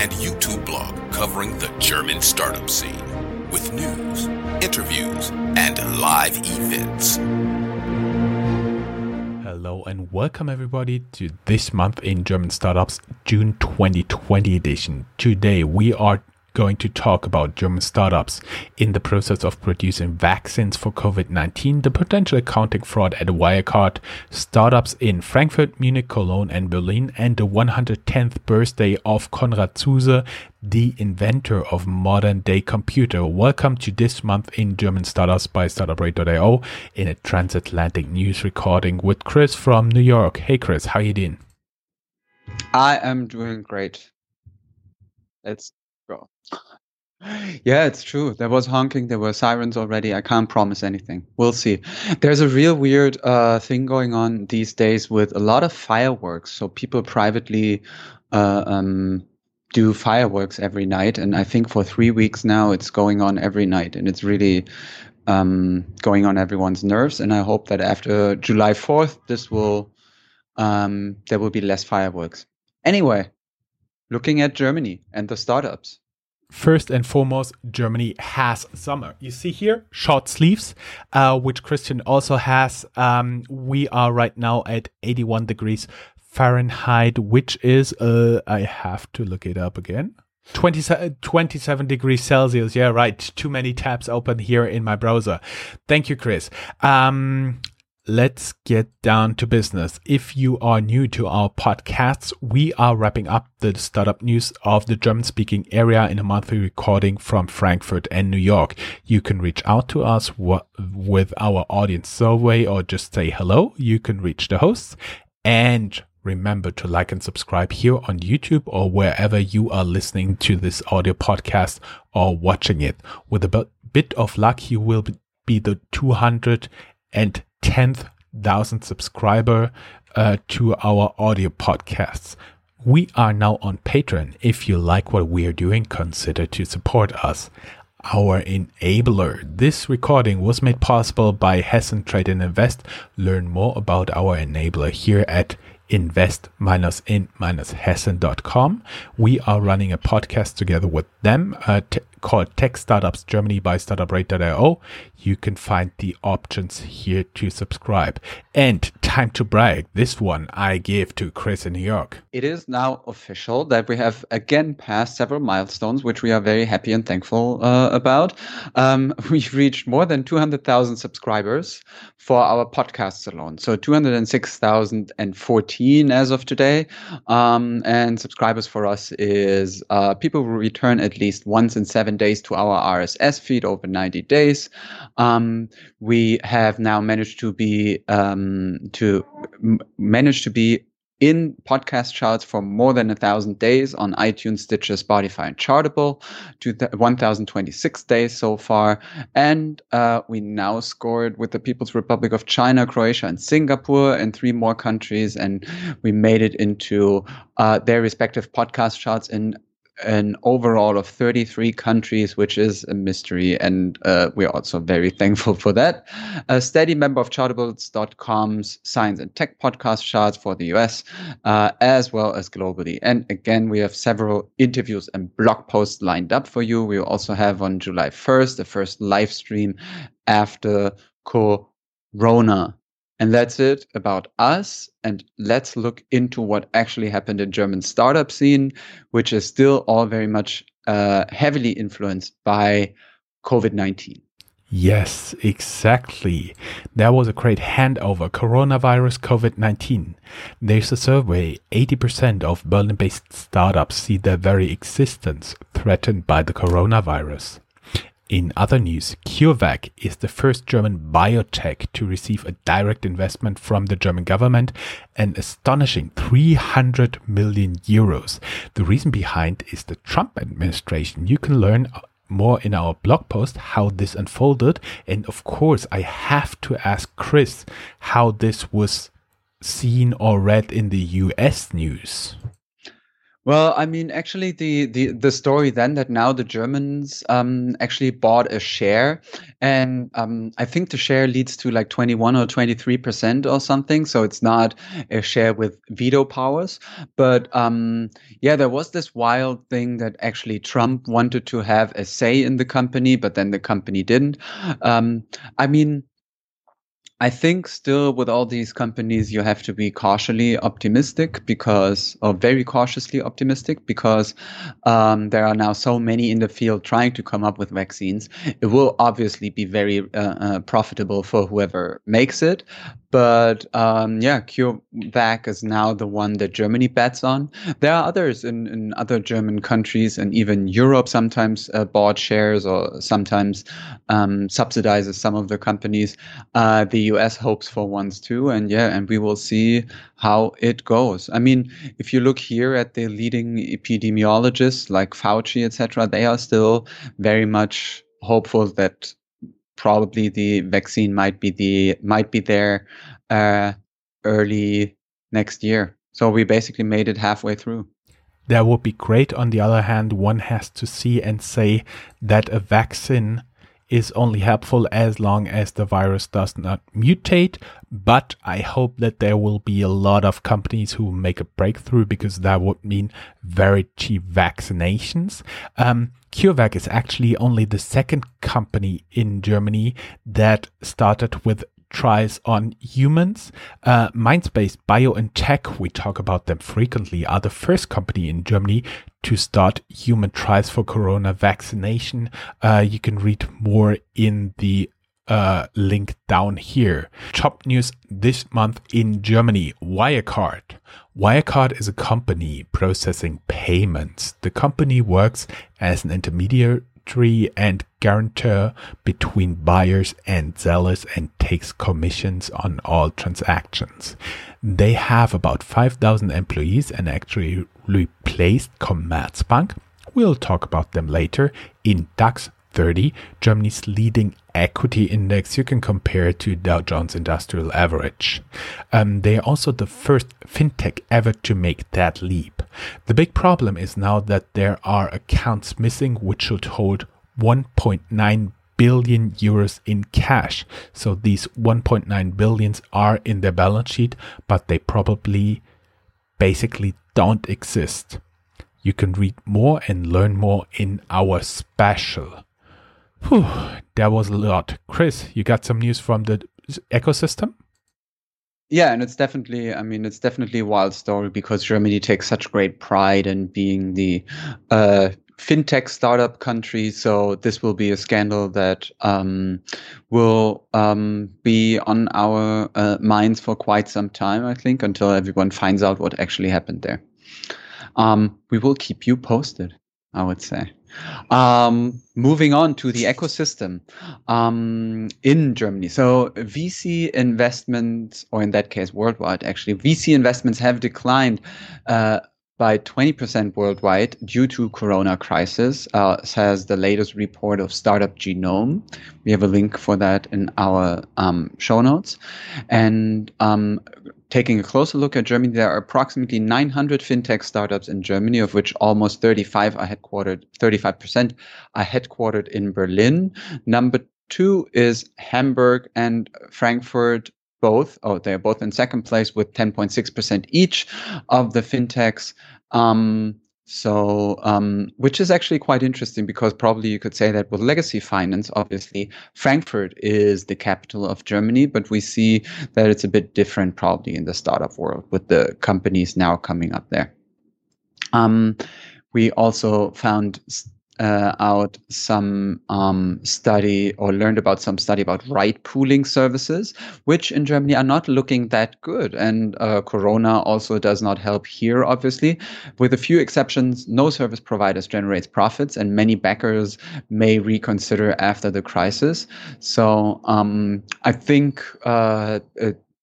and YouTube blog covering the German startup scene with news, interviews, and live events. Hello and welcome everybody to this month in German Startups June 2020 edition. Today we are going to talk about German startups in the process of producing vaccines for COVID 19, the potential accounting fraud at Wirecard, startups in Frankfurt, Munich, Cologne, and Berlin, and the 110th birthday of Konrad Zuse, the inventor of modern day computer. Welcome to this month in German startups by startuprad.io in a transatlantic news recording with Chris from New York. Hey Chris, how you doing? I am doing great. It's yeah, it's true. There was honking, there were sirens already. I can't promise anything. We'll see. There's a real weird uh, thing going on these days with a lot of fireworks. So people privately uh, um, do fireworks every night. And I think for three weeks now, it's going on every night. And it's really um, going on everyone's nerves. And I hope that after July 4th, this will, um, there will be less fireworks. Anyway, looking at Germany and the startups first and foremost, Germany has summer. You see here, short sleeves, uh, which Christian also has. Um, we are right now at 81 degrees Fahrenheit, which is, uh, I have to look it up again. 20, 27 degrees Celsius. Yeah, right. Too many tabs open here in my browser. Thank you, Chris. Um, let's get down to business. If you are new to our podcasts, we are wrapping up the startup news of the German speaking area in a monthly recording from Frankfurt and New York. You can reach out to us with our audience survey or just say hello. You can reach the hosts and remember to like and subscribe here on YouTube or wherever you are listening to this audio podcast or watching it. With a bit of luck, you will be the 200 and 10,000 subscriber uh, to our audio podcasts. We are now on Patreon. If you like what we are doing, consider to support us. Our enabler. This recording was made possible by Hessen Trade and Invest. Learn more about our enabler here at invest-in-hessen.com. We are running a podcast together with them uh, t- called Tech Startups Germany by startuprad.io. You can find the options here to subscribe. And time to brag. This one I give to Chris in New York. It is now official that we have again passed several milestones, which we are very happy and thankful uh, about. Um, we've reached more than 200,000 subscribers for our podcasts alone. So 206,014 as of today. Um, and subscribers for us is uh, people who return at least once in seven days to our RSS feed over 90 days. Um, we have now managed to be um, to m- manage to be in podcast charts for more than a thousand days on iTunes, Stitcher, Spotify, and Chartable to 1,026 days so far. And uh, we now scored with the People's Republic of China, Croatia, and Singapore, and three more countries. And we made it into uh, their respective podcast charts in an overall of 33 countries, which is a mystery. And uh, we're also very thankful for that. A steady member of chartables.com's science and tech podcast charts for the US, uh, as well as globally. And again, we have several interviews and blog posts lined up for you. We also have on July 1st, the first live stream after Corona. And that's it about us. And let's look into what actually happened in German startup scene, which is still all very much uh, heavily influenced by COVID 19. Yes, exactly. There was a great handover coronavirus COVID 19. There's a survey 80% of Berlin based startups see their very existence threatened by the coronavirus. In other news, CureVac is the first German biotech to receive a direct investment from the German government, an astonishing 300 million euros. The reason behind is the Trump administration. You can learn more in our blog post how this unfolded. And of course, I have to ask Chris how this was seen or read in the US news. Well, I mean, actually, the, the, the story then that now the Germans um, actually bought a share, and um, I think the share leads to like 21 or 23 percent or something. So it's not a share with veto powers. But um, yeah, there was this wild thing that actually Trump wanted to have a say in the company, but then the company didn't. Um, I mean, I think still with all these companies, you have to be cautiously optimistic because, or very cautiously optimistic because um, there are now so many in the field trying to come up with vaccines. It will obviously be very uh, uh, profitable for whoever makes it. But um, yeah, CureVac is now the one that Germany bets on. There are others in, in other German countries and even Europe sometimes uh, bought shares or sometimes um, subsidizes some of the companies. Uh, the US hopes for ones too. And yeah, and we will see how it goes. I mean, if you look here at the leading epidemiologists like Fauci, etc., they are still very much hopeful that probably the vaccine might be the might be there uh, early next year. So we basically made it halfway through. That would be great. On the other hand, one has to see and say that a vaccine is only helpful as long as the virus does not mutate. But I hope that there will be a lot of companies who make a breakthrough because that would mean very cheap vaccinations. Um, CureVac is actually only the second company in Germany that started with tries on humans. Uh, Mindspace Tech. we talk about them frequently, are the first company in Germany to start human trials for corona vaccination. Uh, you can read more in the uh, link down here. Top news this month in Germany Wirecard. Wirecard is a company processing payments. The company works as an intermediary and guarantor between buyers and sellers and takes commissions on all transactions. They have about 5,000 employees and actually replaced Commerzbank. We'll talk about them later in DAX 30, Germany's leading equity index. You can compare it to Dow Jones Industrial Average. Um, they are also the first fintech ever to make that leap. The big problem is now that there are accounts missing which should hold 1.9 billion euros in cash. So these 1.9 billions are in their balance sheet, but they probably basically don't exist. You can read more and learn more in our special. Whew, that was a lot. Chris, you got some news from the ecosystem? Yeah, and it's definitely, I mean, it's definitely a wild story because Germany takes such great pride in being the uh, fintech startup country. So this will be a scandal that um, will um, be on our uh, minds for quite some time, I think, until everyone finds out what actually happened there. Um, we will keep you posted, I would say. Um, moving on to the ecosystem um, in Germany. So VC investments, or in that case, worldwide, actually, VC investments have declined. Uh, by 20% worldwide due to corona crisis, uh, says the latest report of Startup Genome. We have a link for that in our um, show notes. And um, taking a closer look at Germany, there are approximately 900 fintech startups in Germany, of which almost 35 are headquartered, 35% are headquartered in Berlin. Number two is Hamburg and Frankfurt. Both, oh, they're both in second place with 10.6% each of the fintechs. Um, so, um, which is actually quite interesting because probably you could say that with legacy finance, obviously, Frankfurt is the capital of Germany, but we see that it's a bit different probably in the startup world with the companies now coming up there. Um, we also found uh, out some um, study or learned about some study about ride pooling services, which in Germany are not looking that good. And uh, Corona also does not help here, obviously. With a few exceptions, no service providers generates profits, and many backers may reconsider after the crisis. So um, I think uh,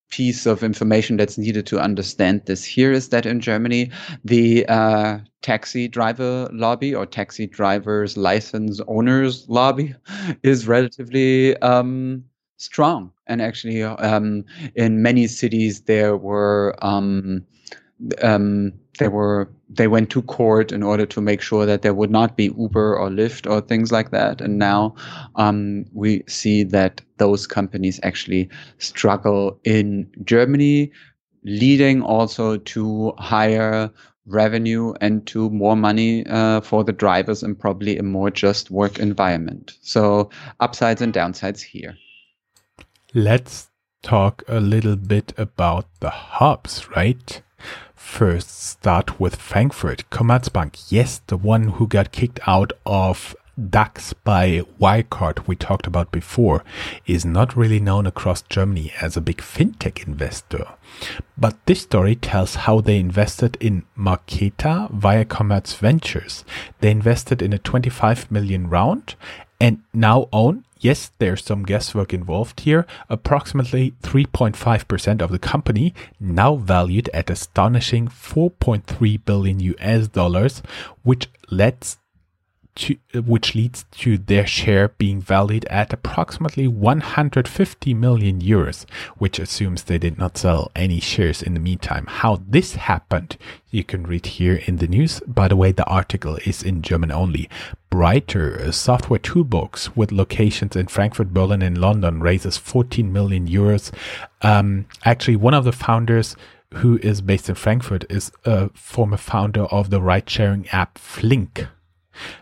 piece of information that's needed to understand this here is that in Germany, the uh, taxi driver lobby or taxi drivers license owners lobby is relatively um, strong. And actually, um, in many cities, there were um, they were they went to court in order to make sure that there would not be Uber or Lyft or things like that. And now um, we see that those companies actually struggle in Germany, leading also to higher revenue and to more money uh, for the drivers and probably a more just work environment. So upsides and downsides here. Let's talk a little bit about the hubs, right? First, start with Frankfurt. Commerzbank, yes, the one who got kicked out of DAX by Wirecard we talked about before is not really known across Germany as a big fintech investor. But this story tells how they invested in Marqeta via Commerz Ventures. They invested in a 25 million round and now own yes, there's some guesswork involved here. Approximately 3.5% of the company, now valued at astonishing 4.3 billion US dollars, which lets to, which leads to their share being valued at approximately 150 million euros, which assumes they did not sell any shares in the meantime. How this happened, you can read here in the news. By the way, the article is in German only. Bryter, a software toolbox with locations in Frankfurt, Berlin, and London, raises 14 million euros. Um, actually, one of the founders who is based in Frankfurt is a former founder of the ride sharing app Flinc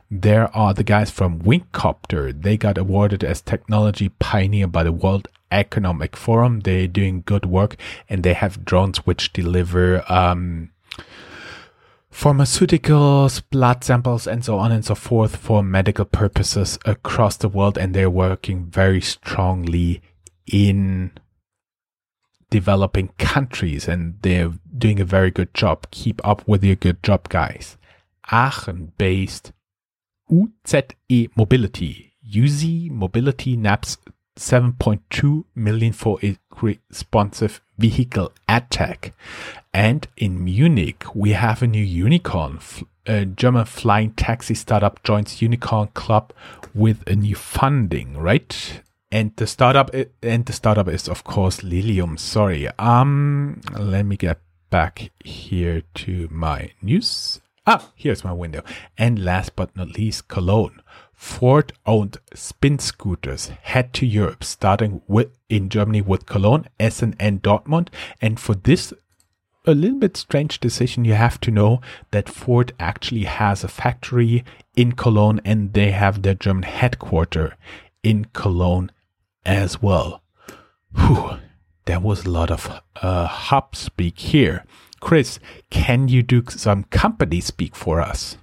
there are the guys from Wingcopter. They got awarded as technology pioneer by the World Economic Forum. They're doing good work and they have drones which deliver um, pharmaceuticals, blood samples, and so on and so forth for medical purposes across the world. And they're working very strongly in developing countries and they're doing a very good job. Keep up with your good job, guys. Aachen based UZE Mobility. UZE Mobility naps 7.2 million for a responsive vehicle attack. And in Munich, we have a new unicorn. A German flying taxi startup joins Unicorn Club with a new funding, right? And the startup and the startup is of course Lilium. Sorry. Um let me get back here to my news. Ah, here's my window. And last but not least, Cologne. Ford owned spin scooters head to Europe, starting with in Germany with Cologne, Essen, and Dortmund. And for this a little bit strange decision, you have to know that Ford actually has a factory in Cologne and they have their German headquarter in Cologne as well. Whew, there was a lot of uh, hub speak here. Chris, can you do some company speak for us?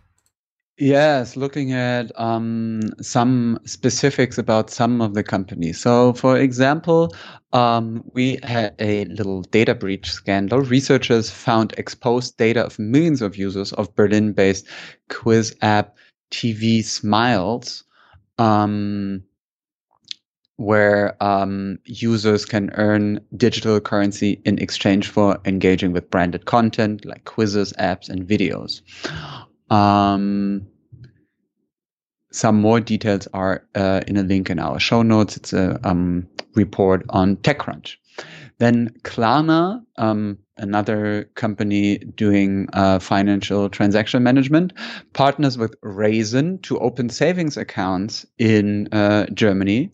Yes, looking at um, some specifics about some of the companies. So, for example, um, we had a little data breach scandal. Researchers found exposed data of millions of users of Berlin based quiz app TV Smiles. Um, where um, users can earn digital currency in exchange for engaging with branded content like quizzes, apps, and videos. Um, some more details are uh, in a link in our show notes. It's a um, report on TechCrunch. Then Klarna, um, another company doing uh, financial transaction management, partners with Raisin to open savings accounts in uh, Germany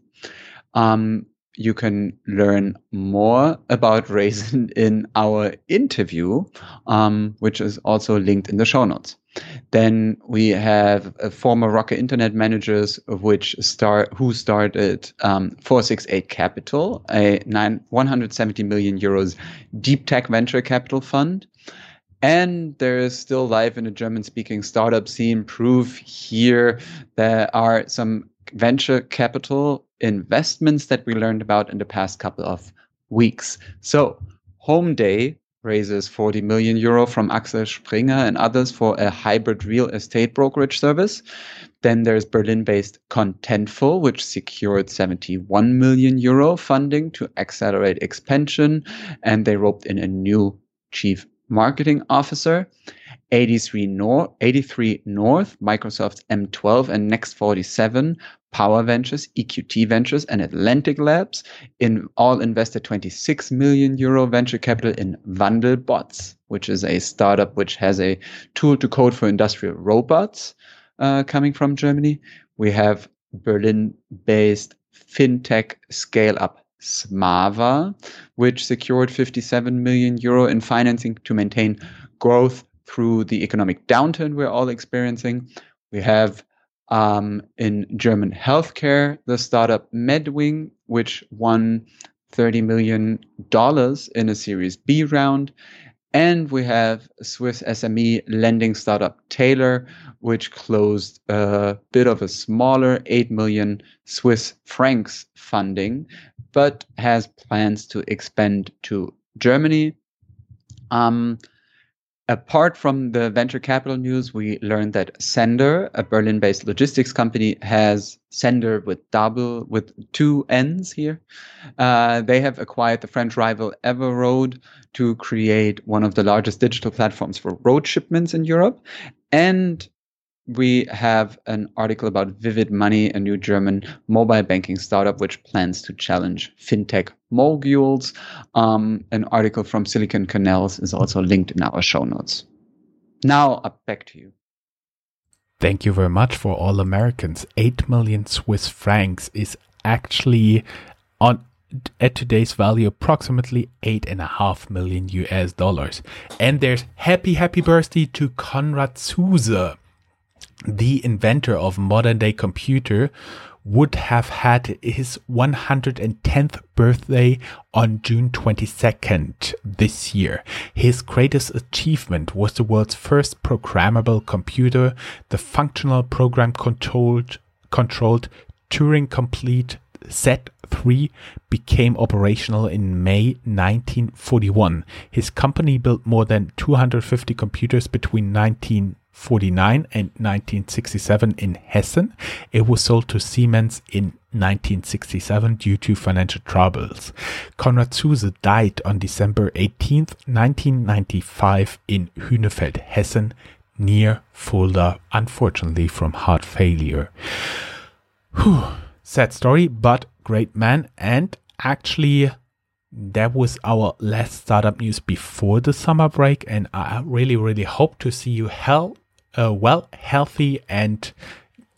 um, you can learn more about Raisin in our interview, um, which is also linked in the show notes. Then we have former Rocket Internet managers, which start who started um, 468 Capital, a nine, 170 million euros deep tech venture capital fund. And there is still life in the German speaking startup scene. Proof here there are some venture capital investments that we learned about in the past couple of weeks. So, Homeday raises 40 million euro from Axel Springer and others for a hybrid real estate brokerage service. Then there's Berlin based Contentful, which secured 71 million euro funding to accelerate expansion. And they roped in a new chief Marketing Officer. 83 North, 83 North, Microsoft's M12 and Next 47, Paua Ventures, EQT Ventures, and Atlantic Labs in all invested 26 million euro venture capital in Wandelbots, which is a startup which has a tool to code for industrial robots uh, coming from Germany. We have Berlin-based fintech scale-up Smava, which secured 57 million euro in financing to maintain growth through the economic downturn we're all experiencing. We have um, in German healthcare the startup Medwing, which won $30 million in a Series B round. And we have Swiss SME lending startup Teylor, which closed a bit of a smaller 8 million Swiss francs funding, but has plans to expand to Germany. Um, Apart from the venture capital news, we learned that Sennder, a Berlin-based logistics company, has Sennder with double with two N's here. Uh, they have acquired the French rival Everoad to create one of the largest digital platforms for road shipments in Europe, and we have an article about Vivid Money, a new German mobile banking startup which plans to challenge fintech moguls. Um, an article from Silicon Canals is also linked in our show notes. Now, up back to you. Thank you very much for all Americans. 8 million Swiss francs is actually on at today's value approximately eight and a half million US dollars. And there's happy happy birthday to Konrad Zuse the inventor of modern day computer would have had his 110th birthday on June 22nd this year. His greatest achievement was the world's first programmable computer, the functional program controlled controlled Turing complete Z3 became operational in May 1941. His company built more than 250 computers between 19 49 and 1967 in Hessen. It was sold to Siemens in 1967 due to financial troubles. Konrad Zuse died on December 18, 1995 in Hünfeld, Hessen, near Fulda, unfortunately from heart failure. Whew. Sad story, but great man. And actually, that was our last startup news before the summer break. And I really, really hope to see you hell uh, well, healthy, and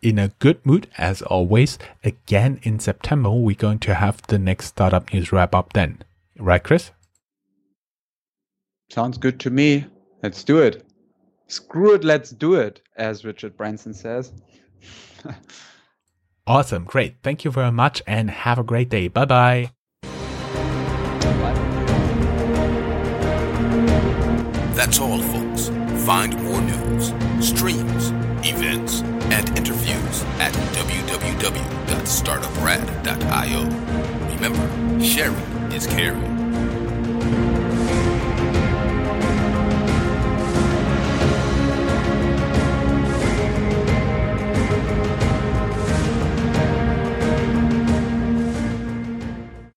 in a good mood as always. Again in September, we're going to have the next startup news wrap up then. Right, Chris? Sounds good to me. Let's do it. Screw it, let's do it, as Richard Branson says. awesome. Great. Thank you very much and have a great day. Bye bye. That's all, folks. Find more news streams, events, and interviews at www.startuprad.io. Remember, sharing is caring.